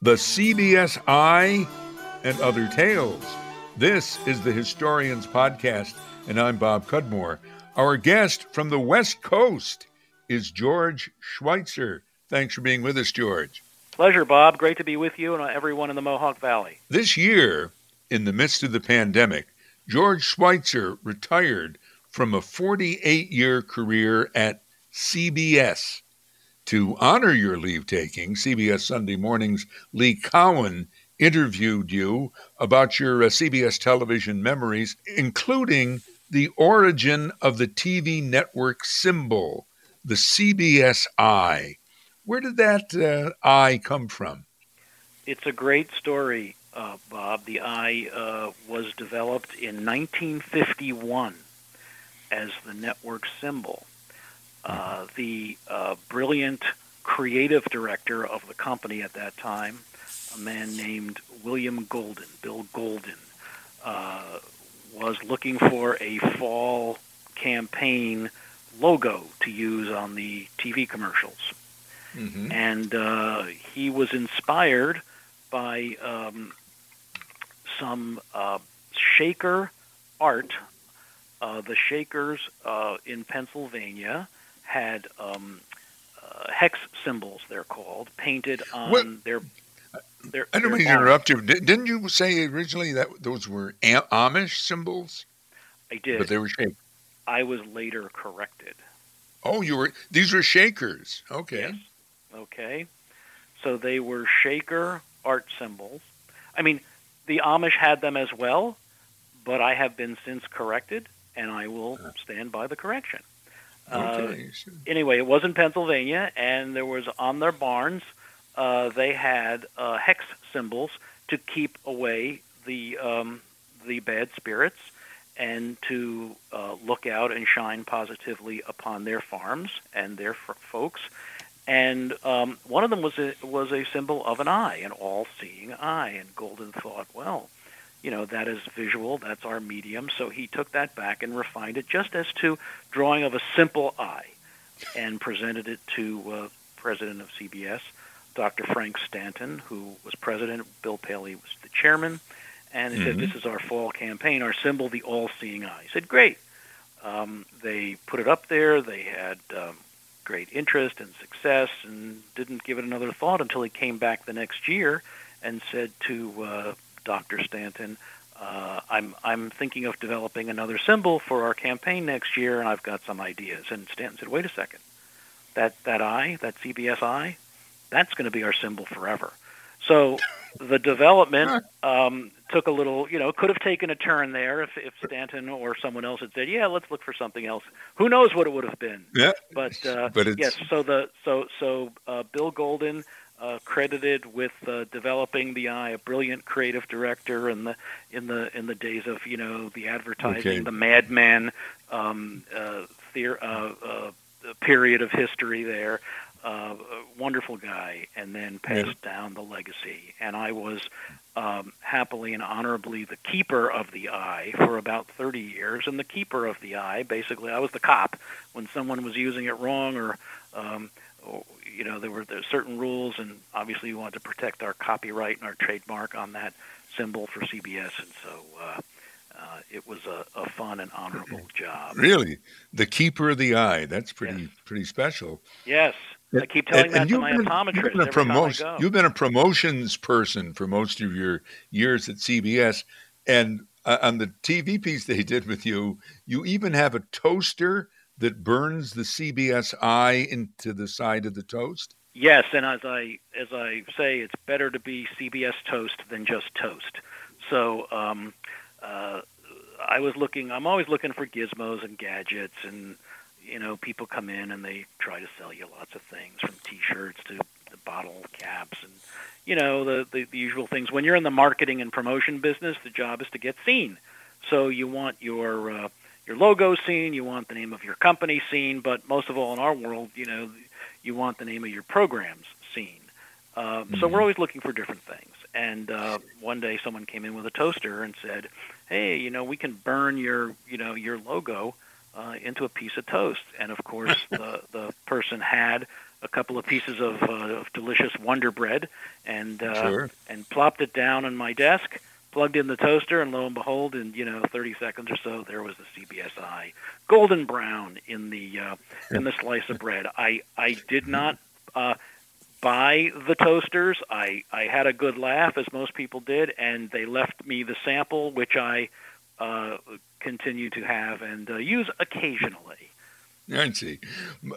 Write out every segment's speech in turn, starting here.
The CBS Eye and Other Tales. This is the Historians Podcast, and I'm Bob Cudmore. Our guest from the West Coast is George Schweitzer. Thanks for being with us, George. Pleasure, Bob. Great to be with you and everyone in the Mohawk Valley. This year, in the midst of the pandemic, George Schweitzer retired from a 48 year career at CBS. To honor your leave taking, CBS Sunday Morning's Lee Cowan interviewed you about your uh, CBS television memories, including the origin of the TV network symbol, the CBS eye. Where did that uh, eye come from? It's a great story, uh, Bob. The eye uh, was developed in 1951 as the network symbol. Uh, the uh, brilliant creative director of the company at that time, a man named William Golden, Bill Golden, uh, was looking for a fall campaign logo to use on the TV commercials. Mm-hmm. And uh, he was inspired by um, some uh, shaker art. Uh, the Shakers uh, in Pennsylvania had um, uh, hex symbols, they're called, painted on what? their their, I don't mean to interrupt you. Didn't you say originally that those were Amish symbols? I did. But they were shakers. I was later corrected. Oh, you were. These were shakers. Okay. Yes. Okay. So they were shaker art symbols. I mean, the Amish had them as well, but I have been since corrected, and I will uh. stand by the correction. Okay. Uh, anyway, it was in Pennsylvania, and there was on their barns uh, they had uh, hex symbols to keep away the um, the bad spirits and to uh, look out and shine positively upon their farms and their f- folks. And um, one of them was a, was a symbol of an eye, an all-seeing eye. And Golden thought, well, you know, that is visual, that's our medium. So he took that back and refined it just as to drawing of a simple eye and presented it to uh, president of CBS. Dr. Frank Stanton, who was president. Bill Paley was the chairman. And he mm-hmm. said, This is our fall campaign, our symbol, the all seeing eye. He said, Great. Um, they put it up there. They had um, great interest and success and didn't give it another thought until he came back the next year and said to uh, Dr. Stanton, uh, I'm I'm thinking of developing another symbol for our campaign next year, and I've got some ideas. And Stanton said, "Wait a second, that that eye, that CBS eye, that's going to be our symbol forever. So the development um, took a little, you know, could have taken a turn there if, if Stanton or someone else had said, "Yeah, let's look for something else." Who knows what it would have been? Yeah, but uh, but it's... yes. So the so so uh, Bill Golden. Uh, credited with uh, developing the eye, a brilliant creative director in the in the in the days of you know the advertising, okay. the Mad Men um, uh, theor- uh, uh, period of history there uh, wonderful guy, and then passed yeah. down the legacy. And I was um, happily and honorably the keeper of the eye for about 30 years. And the keeper of the eye, basically, I was the cop when someone was using it wrong or, um, or you know, there were there certain rules, and obviously we wanted to protect our copyright and our trademark on that symbol for CBS, and so. Uh, uh, it was a, a, fun and honorable job. Really, the keeper of the eye. That's pretty yes. pretty special. Yes, I keep telling and, that to my been, optometrist you've been, a you've been a promotions person for most of your years at CBS, and uh, on the TV piece they did with you, you even have a toaster that burns the CBS eye into the side of the toast. Yes, and as I as I say, it's better to be CBS toast than just toast. So um, uh, I was looking. I'm always looking for gizmos and gadgets and you know, people come in and they try to sell you lots of things, from T-shirts to the bottle caps, and you know the, the the usual things. When you're in the marketing and promotion business, the job is to get seen. So you want your uh, your logo seen, you want the name of your company seen, but most of all in our world, you know, you want the name of your programs seen. Uh, mm-hmm. So we're always looking for different things. And uh, one day, someone came in with a toaster and said, "Hey, you know, we can burn your, you know, your logo uh, into a piece of toast. And of course, the the person had a couple of pieces of, uh, of delicious Wonder Bread and uh, Sure. and plopped it down on my desk, plugged in the toaster, and lo and behold, in you know 30 seconds or so, there was the CBS eye golden brown in the uh, in the slice of bread. I I did not. Uh, buy the toasters. I, I had a good laugh, as most people did, and they left me the sample, which I uh, continue to have and uh, use occasionally. I see.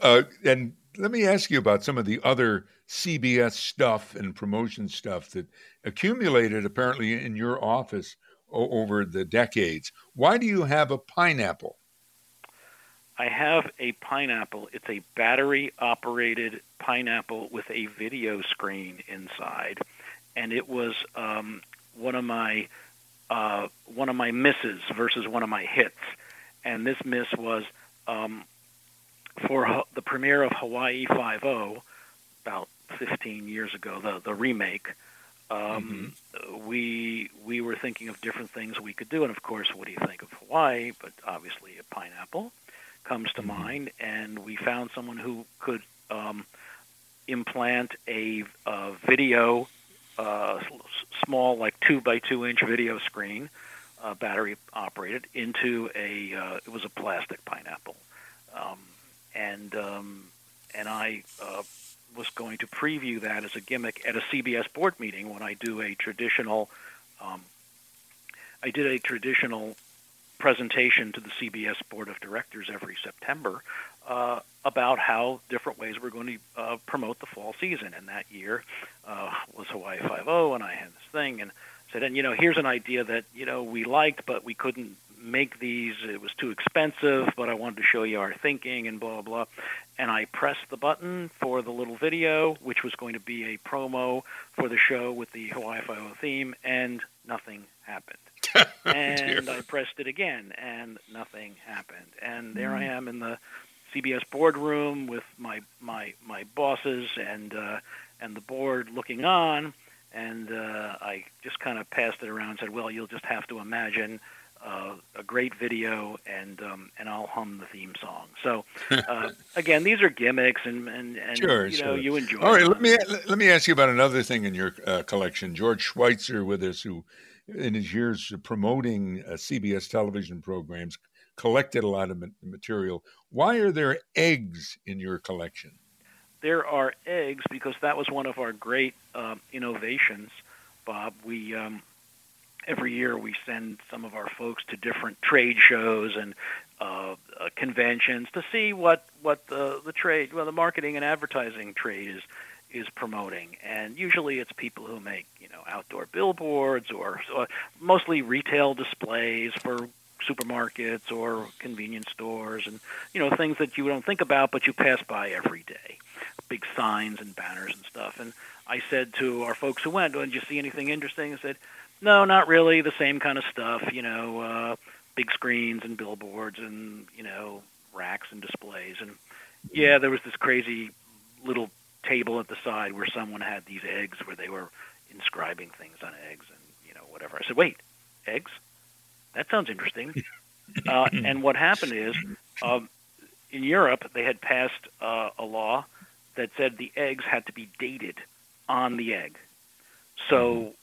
Uh, and let me ask you about some of the other CBS stuff and promotion stuff that accumulated apparently in your office o- over the decades. Why do you have a pineapple? I have a pineapple. It's a battery operated pineapple with a video screen inside, and it was um, one of my uh, one of my misses versus one of my hits. And this miss was um, for the premiere of Hawaii Five O about 15 years ago, the the remake. Um, We we were thinking of different things we could do, and of course, what do you think of Hawaii? But obviously, a pineapple comes to Mhm. mind, and we found someone who could um, implant a, uh video, uh, small like two by two inch video screen, uh, battery operated, into a uh, it was a plastic pineapple, um, and um, and I uh, was going to preview that as a gimmick at a CBS board meeting when I do a traditional. Um, I did a traditional presentation to the CBS Board of Directors every September uh, about how different ways we're going to uh, promote the fall season. And that year uh, was Hawaii Five O, and I had this thing and said, and you know, here's an idea that you know we liked, but we couldn't make these. It was too expensive, but I wanted to show you our thinking and blah blah. And I pressed the button for the little video, which was going to be a promo for the show with the Hawaii Five O theme, and nothing happened and I pressed it again, and nothing happened. And there I am in the CBS boardroom with my my my bosses and uh, and the board looking on, and uh, I just kind of passed it around and said, "Well, you'll just have to imagine." Uh, a great video, and um, and I'll hum the theme song. So, uh, again, these are gimmicks, and and, and Sure, you know sure. you enjoy. All right, them. let me let me ask you about another thing in your uh, collection. George Schweitzer with us, who in his years promoting uh, CBS television programs, collected a lot of ma- material. Why are there eggs in your collection? there are eggs because that was one of our great um, innovations, Bob. We um, every year we send some of our folks to different trade shows and uh, uh, conventions to see what what the the trade, well, the marketing and advertising trade is is promoting. And usually it's people who make you know outdoor billboards or uh, mostly retail displays for supermarkets or convenience stores and you know things that you don't think about but you pass by every day. Big signs and banners and stuff. And i said to our folks who went oh, did you see anything interesting? I said no not really. The same kind of stuff you know uh big screens and billboards and you know racks and displays. And yeah there was this crazy little table at the side where someone had these eggs where they were inscribing things on eggs and you know whatever. I said wait eggs? That sounds interesting. uh, and what happened is, um, in Europe, they had passed uh, a law that said the eggs had to be dated on the egg. So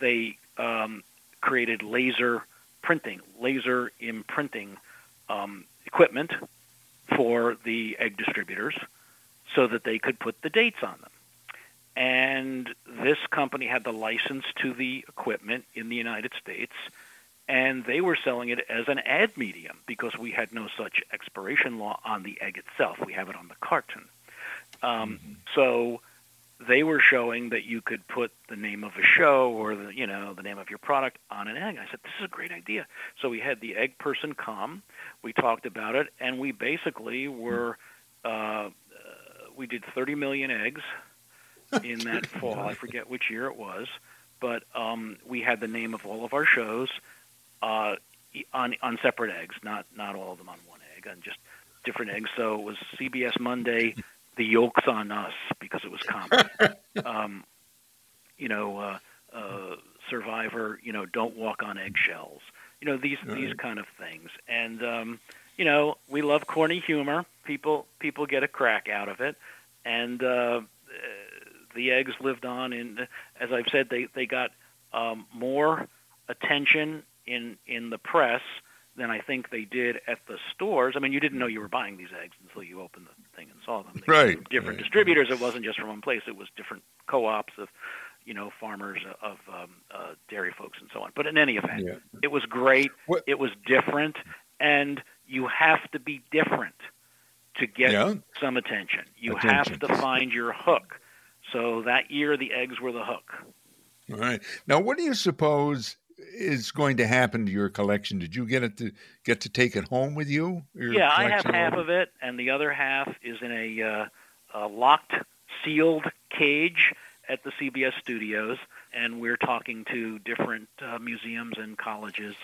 they um, created laser printing, laser imprinting um, equipment for the egg distributors so that they could put the dates on them. And this company had the license to the equipment in the United States and they were selling it as an ad medium because we had no such expiration law on the egg itself. We have it on the carton. Um, So they were showing that you could put the name of a show or the you know the name of your product on an egg. I said this is a great idea. So we had the egg person come. We talked about it, and we basically were uh, uh, we did 30 million eggs in that fall. I forget which year it was, but um, we had the name of all of our shows uh, on on separate eggs, not not all of them on one egg, on just different eggs. So it was CBS Monday, the yolks on us because it was comedy. um, you know, uh, uh, Survivor. You know, don't walk on eggshells. You know these these kind of things, and um, you know we love corny humor. People people get a crack out of it, and uh, the eggs lived on. And as I've said, they they got um, more attention in in the press than I think they did at the stores. I mean, you didn't know you were buying these eggs until you opened the thing and saw them. They right. Different right. distributors. It wasn't just from one place. It was different co-ops of, you know, farmers of um, uh, dairy folks and so on. But in any event, Yeah. it was great. What- It was different, and you have to be different to get Yeah. some attention. You Attention. have to find your hook. So that year, the eggs were the hook. All right. Now, what do you suppose is going to happen to your collection? Did you get it to get to take it home with you? Yeah, I have half of it, and the other half is in a, uh, a locked, sealed cage at the CBS studios, and we're talking to different uh, museums and colleges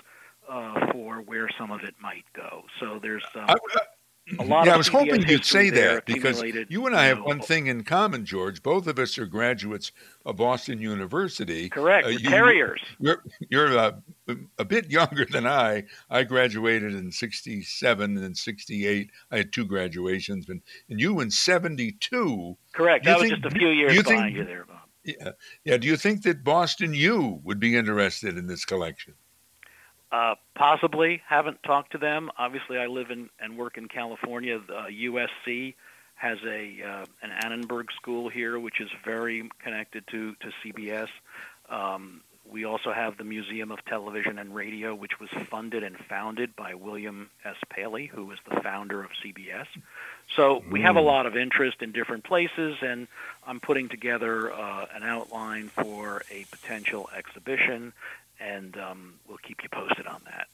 uh, for where some of it might go. So there's um, I, a lot yeah, of I was hoping you'd say that because you and I have one thing in common, George. Both of us are graduates of Boston University. Correct, Uh, you- terriers. You're you're uh, a bit younger than I. I graduated in '67 and '68. I had two graduations, and and you in '72. Correct. That was think- just a few years you behind think- you there, Bob. Yeah, yeah. Do you think that Boston U would be interested in this collection? Uh, possibly. Haven't talked to them. Obviously, I live in and work in California. The USC has a uh, an Annenberg school here, which is very connected to to CBS. Um, we also have the Museum of Television and Radio, which was funded and founded by William S. Paley, who was the founder of CBS. So we have a Mm. lot of interest in different places, and I'm putting together uh, an outline for a potential exhibition, and um, we'll keep you posted on that.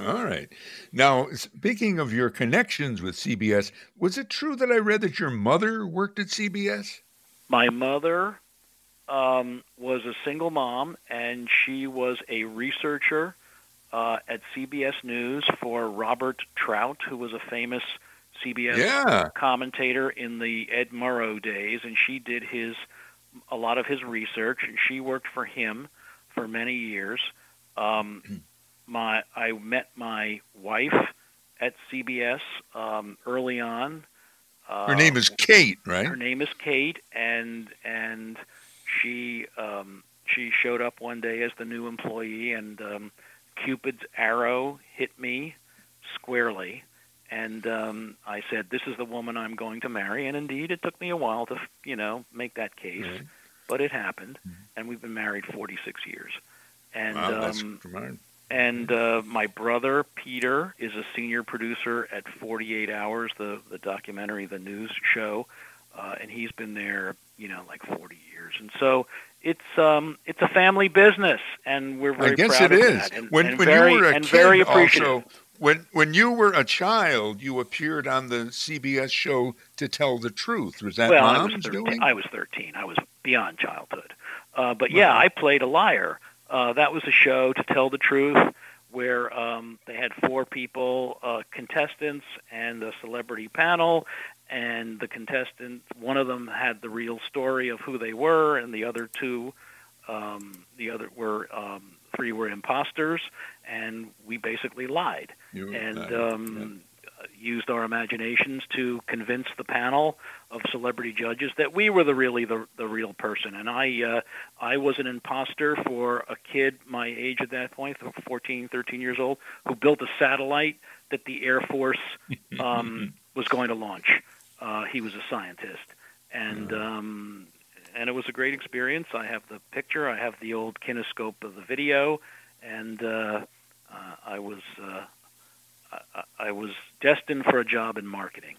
All right. Now, speaking of your connections with CBS, was it true that I read that your mother worked at CBS? My mother um, was a single mom, and she was a researcher uh, at CBS News for Robert Trout, who was a famous CBS Yeah. commentator in the Ed Murrow days, and she did his a lot of his research, and she worked for him for many years. Um, my I met my wife at CBS um, early on. Uh, Her name is Kate, right? her name is Kate, and and she um, she showed up one day as the new employee, and um, Cupid's arrow hit me squarely, and um, I said, "This is the woman I'm going to marry." And indeed, it took me a while to you know make that case, Right. but it happened, and we've been married 46 years. And wow, um, and uh, my brother Peter is a senior producer at 48 Hours, the the documentary, the news show, uh, and he's been there, you know, like 40 years. And so it's um it's a family business, and we're very I guess proud it of is. that. And, when and when very, you were a and kid, very appreciative. also, when when you were a child, you appeared on the CBS show to tell the truth. Was that well, I was 13. doing? I was 13. I was beyond childhood. Uh, but yeah, Right. I played a liar. Uh, that was a show to tell the truth where um, they had four people, uh, contestants, and a celebrity panel. And the contestant, one of them had the real story of who they were, and the other two, um, the other were um, three were imposters, and we basically lied You and uh, um, used our imaginations to convince the panel of celebrity judges that we were the really the, the real person. And I uh, I was an imposter for a kid my age at that point, 14, 13 years old, who built a satellite that the Air Force um, was going to launch. Uh, he was a scientist, and um, and it was a great experience. I have the picture, I have the old kinescope of the video, and uh, uh, I was uh, I, I was destined for a job in marketing.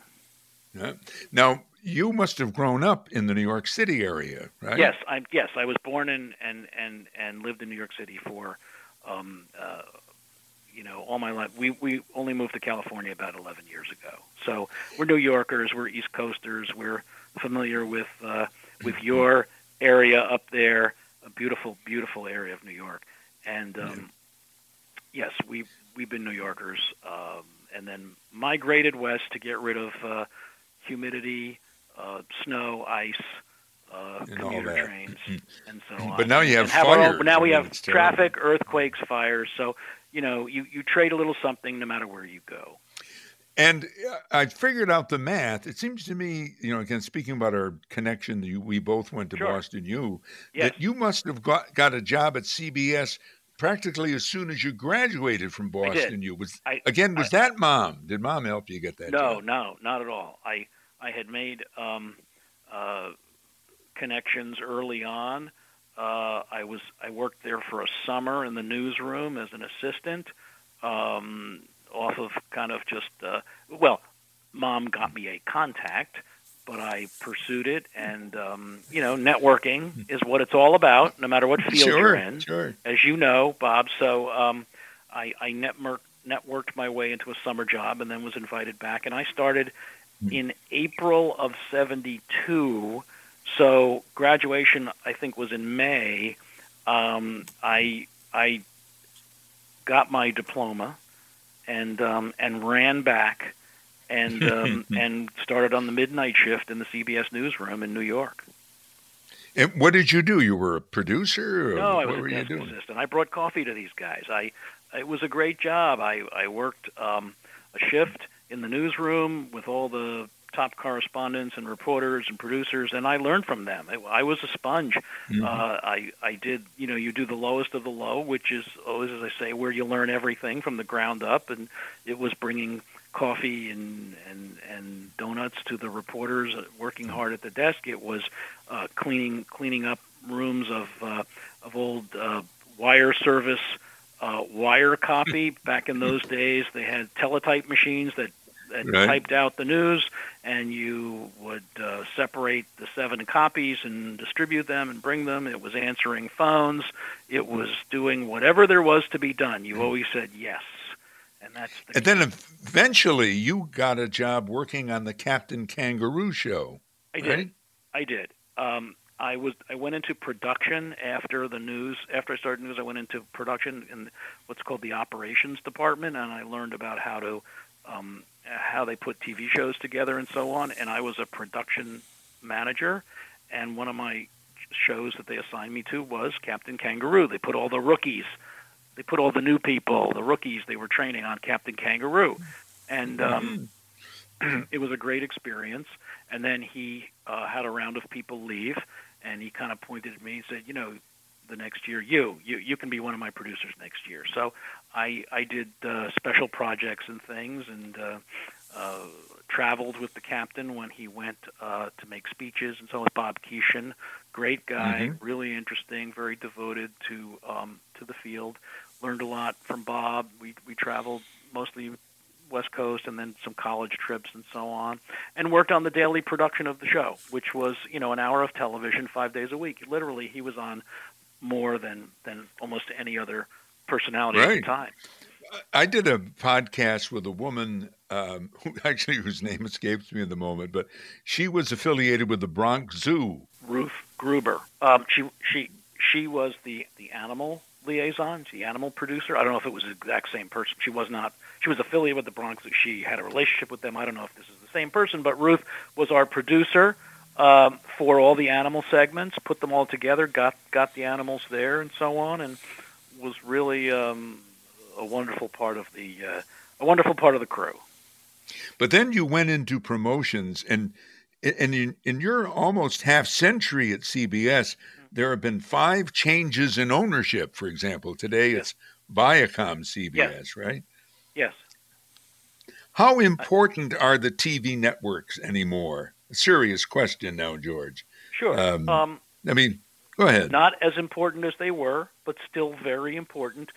yeah. Now you must have grown up in the New York City area, right? Yes, I yes I was born in and and and lived in New York City for, um, uh, you know, all my life. We we only moved to California about 11 years ago. So we're New Yorkers. We're East Coasters. We're familiar with uh, with your area up there. A beautiful, beautiful area of New York. And um, yes, we we've been New Yorkers, um, and then migrated west to get rid of uh, humidity, uh, snow, ice, uh, commuter trains, and so on. But now you have and our own- fires. now we I mean, have it's terrible. traffic, earthquakes, fires. So you know, you you trade a little something no matter where you go. And uh, I figured out the math. It seems to me, you know, again, speaking about our connection, you, we both went to Sure. Boston U, Yes. that you must have got, got a job at CBS practically as soon as you graduated from Boston U. Was I- again, was that mom? Did mom help you get that no, job? no, not at all. I I had made um, uh, connections early on. Uh, I was I worked there for a summer in the newsroom as an assistant, um, off of kind of just uh, well, mom got me a contact, but I pursued it, and um, you know, networking is what it's all about, no matter what field sure, you're in sure. as you know, Bob. So um, I, I network, networked my way into a summer job and then was invited back. And I started in April of 72. So graduation, I think, was in May. Um, I, I got my diploma and, um, and ran back and, um, and started on the midnight shift in the CBS newsroom in New York. And what did you do? You were a producer? Or No, I was a desk assistant. I brought coffee to these guys. I it was a great job. I I worked um, a shift in the newsroom with all the top correspondents and reporters and producers, and I learned from them. I, I was a sponge. Mhm. Uh, I I did you know you do the lowest of the low, which is always as I say where you learn everything from the ground up, and it was bringing coffee and and and donuts to the reporters uh, working hard at the desk. It was uh, cleaning cleaning up rooms of uh, of old uh, wire service uh, wire copy. Back in those days, they had teletype machines that that Right. typed out the news, and you would uh, separate the seven copies and distribute them and bring them. It was answering phones. It was doing whatever there was to be done. You always said yes, and that's the And then eventually you got a job working on the Captain Kangaroo show. I did. I did. Um, I was. I went into production after the news. After I started news, I went into production in what's called the operations department, and I learned about how to um, how they put TV shows together and so on. And I was a production manager, and one of my shows that they assigned me to was Captain Kangaroo. They put all the rookies, they put all the new people, the rookies they were training on Captain Kangaroo, and um, it was a great experience. And then he uh, had a round of people leave, and he kind of pointed at me and said, "You know, the next year, you you you can be one of my producers next year." So I I did uh, special projects and things, and uh, uh, traveled with the captain when he went uh, to make speeches, and so with Bob Keeshan, great guy, really interesting, very devoted to um, to the field. Learned a lot from Bob. We we traveled mostly West Coast and then some college trips and so on, and worked on the daily production of the show, which was you know an hour of television five days a week. Literally, he was on more than than almost any other personality at the time. I did a podcast with a woman um, who actually whose name escapes me at the moment, but she was affiliated with the Bronx Zoo. Ruth Gruber. Um, she she she was the the animal liaison, the animal producer. I don't know if it was the exact same person. She was not. She was affiliated with the Bronx. She had a relationship with them. I don't know if this is the same person, but Ruth was our producer um, for all the animal segments. Put them all together. Got got the animals there and so on, and was really um, a wonderful part of the uh, a wonderful part of the crew. But then you went into promotions, and and in, in your almost half century at CBS, there have been five changes in ownership. For example, today Yes. it's Viacom CBS, right? Yes. How important are the TV networks anymore? Serious question now, George. Sure. Um, um, I mean, go ahead. not as important as they were, but still very important.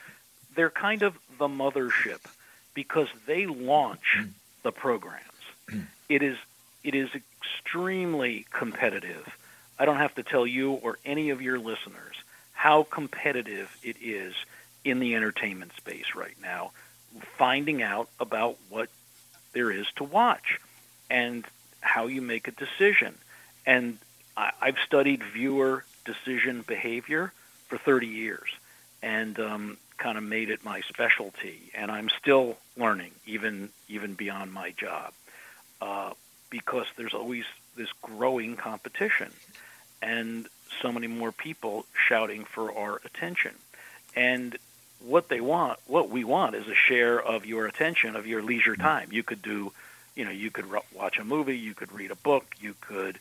They're kind of the mothership because they launch hmm. the programs. Hmm. It is it is extremely competitive. I don't have to tell you or any of your listeners how competitive it is in the entertainment space right now, finding out about what there is to watch and how you make a decision. And I, I've studied viewer decision behavior for 30 years and um, kind of made it my specialty. And I'm still learning, even even beyond my job, uh, because there's always this growing competition and so many more people shouting for our attention. And what they want, what we want, is a share of your attention, of your leisure time. You could do, you know, you could watch a movie, you could read a book, you could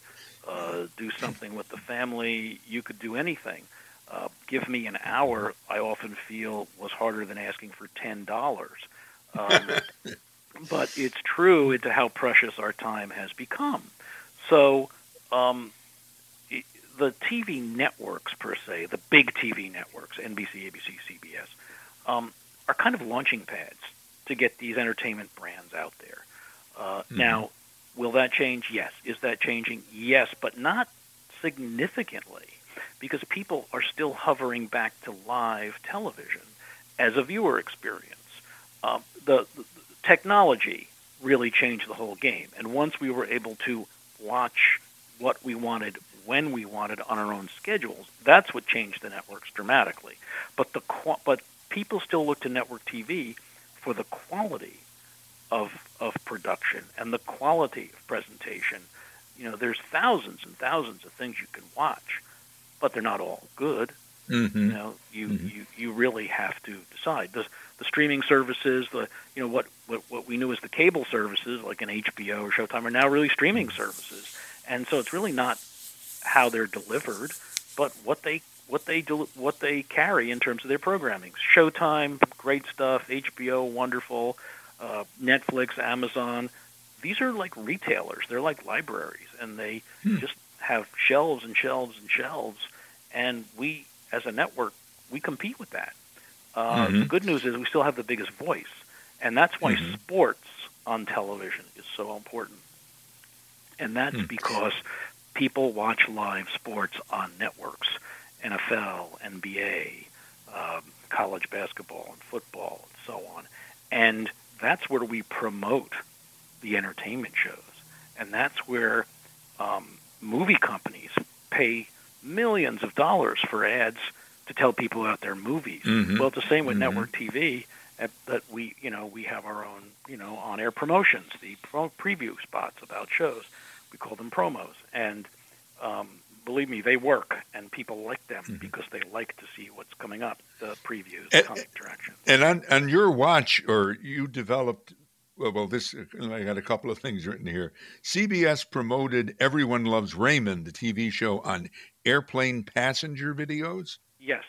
uh, do something with the family, you could do anything. Uh, give me an hour, I often feel was harder than asking for ten dollars. Um, but it's true into how precious our time has become. So um, the TV networks per se, the big TV networks, NBC, ABC, CBS, um, are kind of launching pads to get these entertainment brands out there. Uh, mm-hmm. Now, will that change? Yes. Is that changing? Yes, but not significantly because people are still hovering back to live television as a viewer experience. Um, the, the technology really changed the whole game, and once we were able to watch what we wanted when we wanted on our own schedules. That's what changed the networks dramatically. But the but people still look to network TV for the quality of of production and the quality of presentation. You know, there's thousands and thousands of things you can watch, but they're not all good. Mm-hmm. You know, you, mm-hmm. you you really have to decide. The the streaming services, the you know what, what what we knew as the cable services like an HBO or Showtime are now really streaming services, and so it's really not how they're delivered, but what they what they do, what they carry in terms of their programming. Showtime, great stuff. HBO, wonderful. Uh, Netflix, Amazon. These are like retailers. They're like libraries, and they hmm. just have shelves and shelves and shelves. And we, as a network, we compete with that. Uh, mm-hmm. The good news is we still have the biggest voice, and that's why mm-hmm. sports on television is so important. And that's mm. because people watch live sports on networks NFL, NBA, um, college basketball, and football, and so on. And that's where we promote the entertainment shows. And that's where um, movie companies pay millions of dollars for ads to tell people about their movies. Mm-hmm. Well, it's the same with mm-hmm. network TV. That we, you know, we have our own, you know, on-air promotions, the preview spots about shows. We call them promos, and um, believe me, they work, and people like them mm-hmm. because they like to see what's coming up, the previews, the comic directions. And on, on your watch, or you developed, well, well, this, I got a couple of things written here. CBS promoted Everyone Loves Raymond, the TV show, on airplane passenger videos? Yes.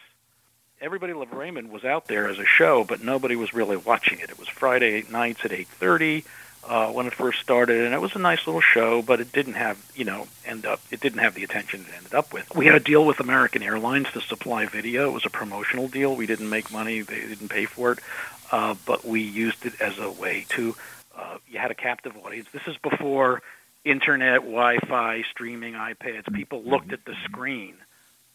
Everybody Loves Raymond was out there as a show, but nobody was really watching it. It was Friday nights at 8.30 uh, when it first started, and it was a nice little show, but it didn't have, you know, end up, it didn't have the attention it ended up with. We had a deal with American Airlines to supply video. It was a promotional deal. We didn't make money. They didn't pay for it, uh, but we used it as a way to, uh, you had a captive audience. This is before internet, Wi-Fi, streaming, iPads. People looked at the screen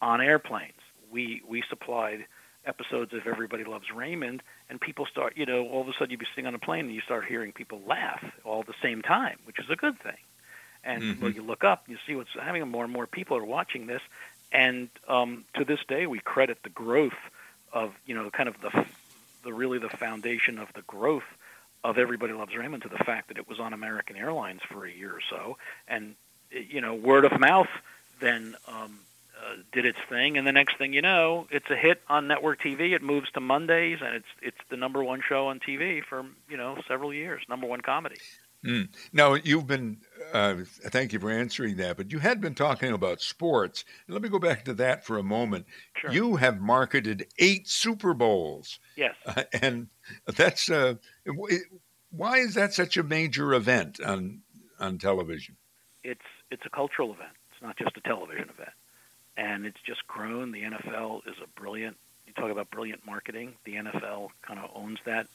on airplanes. We, we supplied episodes of Everybody Loves Raymond, and people start, you know, all of a sudden you'd be sitting on a plane and you start hearing people laugh all at the same time, which is a good thing. And mm-hmm. well, you look up, you see what's happening, more and more people are watching this, and um, to this day we credit the growth of, you know, kind of the, the really the foundation of the growth of Everybody Loves Raymond to the fact that it was on American Airlines for a year or so, and you know, word of mouth then um, uh, did its thing, and the next thing you know, it's a hit on network TV. It moves to Mondays, and it's it's the number one show on TV for you know several years, number one comedy. Mm. Now you've been. Uh, thank you for answering that, but you had been talking about sports. Let me go back to that for a moment. Sure. You have marketed eight Super Bowls. Yes, uh, and that's uh, why is that such a major event on on television? It's it's a cultural event. It's not just a television event and it's just grown. The NFL is a brilliant. You talk about brilliant marketing. The NFL kind of owns that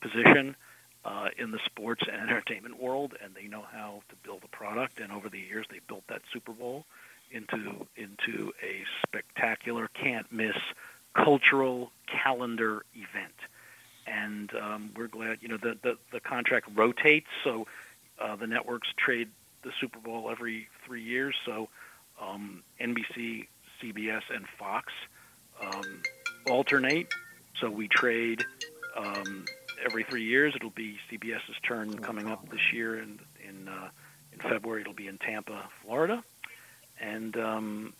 position uh, in the sports and entertainment world, and they know how to build a product. And over the years, they built that Super Bowl into into a spectacular, can't miss cultural calendar event. And um, we're glad, you know, the, the, the contract rotates, so uh, the networks trade the Super Bowl every three years. So um, NBC, CBS, and Fox um, alternate. So we trade um, every three years. It'll be CBS's turn coming up this year, and in uh, in February it'll be in Tampa, Florida, and um,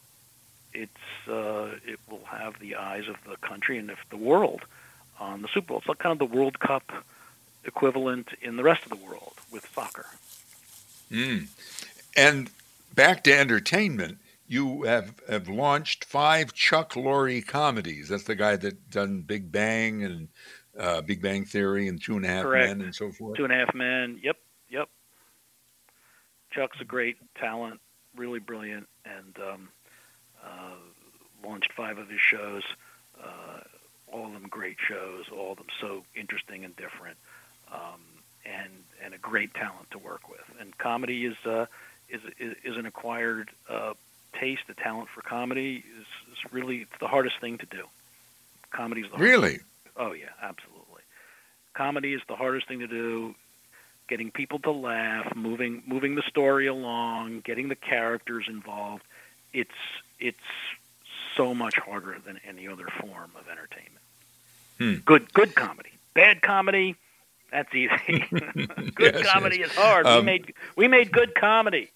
it's uh, it will have the eyes of the country and if the world on the Super Bowl. It's like kind of the World Cup equivalent in the rest of the world with soccer. Mm. And back to entertainment, you have, have launched five Chuck Lorre comedies. That's the guy that done Big Bang and uh, Big Bang Theory and Two and a Half Correct. Men and so forth. Two and a Half Men. Yep, yep. Chuck's a great talent, really brilliant, and um, uh, launched five of his shows. Uh, all of them great shows, all of them so interesting and different, um, and and a great talent to work with. And comedy is uh, is, is is an acquired uh, taste. The talent for comedy is, is really it's the hardest thing to do. Comedy is the hardest Really? Oh yeah, absolutely. Comedy is the hardest thing to do. Getting people to laugh, moving moving the story along, getting the characters involved. It's it's so much harder than any other form of entertainment. Hmm. Good good comedy. Bad comedy, that's easy. good Yes, comedy yes. is hard. Um, we made we made good comedy.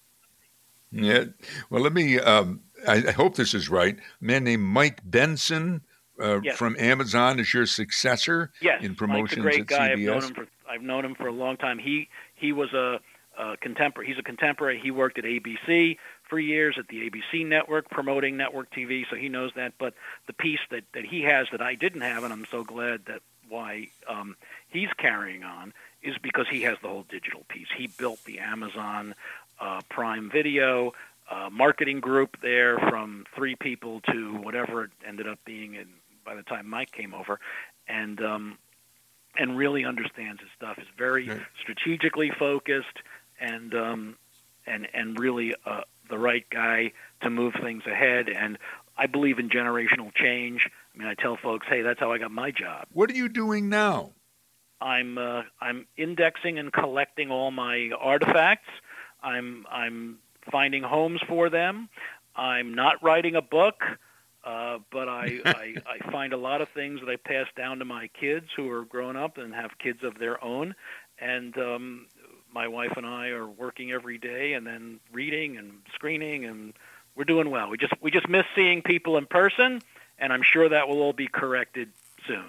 Yeah. Well, let me. Um, I, I hope this is right. A man named Mike Benson uh, Yes. from Amazon is your successor Yes, in promotions Mike's a great at guy. I've known him for I've known him for a long time. He he was a, a contemporary. He's a contemporary. He worked at ABC for years at the ABC network promoting network TV, so he knows that. But the piece that that he has that I didn't have, and I'm so glad that why um, he's carrying on is because he has the whole digital piece. He built the Amazon uh, Prime Video uh, marketing group there from three people to whatever it ended up being. And by the time Mike came over, and um, and really understands his stuff. is very Right. strategically focused and um, and and really uh, the right guy to move things ahead. And I believe in generational change. I mean, I tell folks, hey, that's how I got my job. What are you doing now? I'm uh, I'm indexing and collecting all my artifacts. I'm I'm finding homes for them. I'm not writing a book, uh, but I, I I find a lot of things that I pass down to my kids who are grown up and have kids of their own, and um, my wife and I are working every day and then reading and screening and we're doing well. We just we just miss seeing people in person, and I'm sure that will all be corrected soon.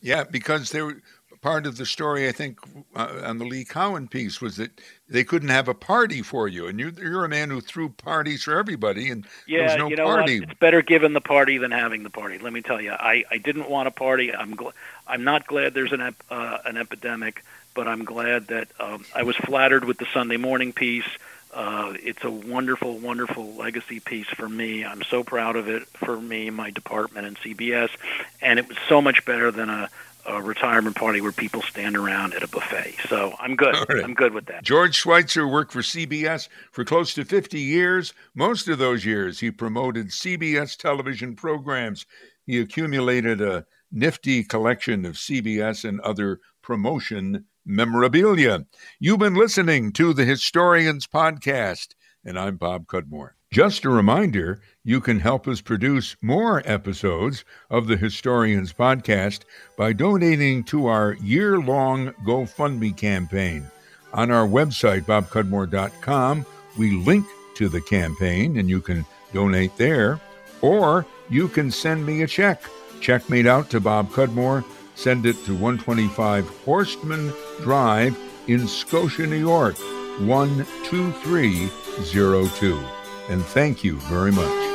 Yeah, because they were part of the story. I think uh, on the Lee Cowan piece was that they couldn't have a party for you, and you, you're a man who threw parties for everybody, and there Yeah, was no you know party. what? It's better giving the party than having the party. Let me tell you, I, I didn't want a party. I'm gl- I'm not glad there's an ep- uh, an epidemic, but I'm glad that um, I was flattered with the Sunday morning piece. Uh, it's a wonderful, wonderful legacy piece for me. I'm so proud of it for me, my department, and CBS. And it was so much better than a, a retirement party where people stand around at a buffet. So I'm good. Right. I'm good with that. George Schweitzer worked for CBS for close to 50 years. Most of those years, he promoted CBS television programs. He accumulated a nifty collection of CBS and other promotion memorabilia. You've been listening to the Historians Podcast, and I'm Bob Cudmore. Just a reminder you can help us produce more episodes of the Historians Podcast by donating to our year long GoFundMe campaign. On our website, bobcudmore.com, we link to the campaign and you can donate there, or you can send me a check. Check made out to Bob Cudmore. Send it to 125 Horstman Drive in Scotia, New York, 12302. And thank you very much.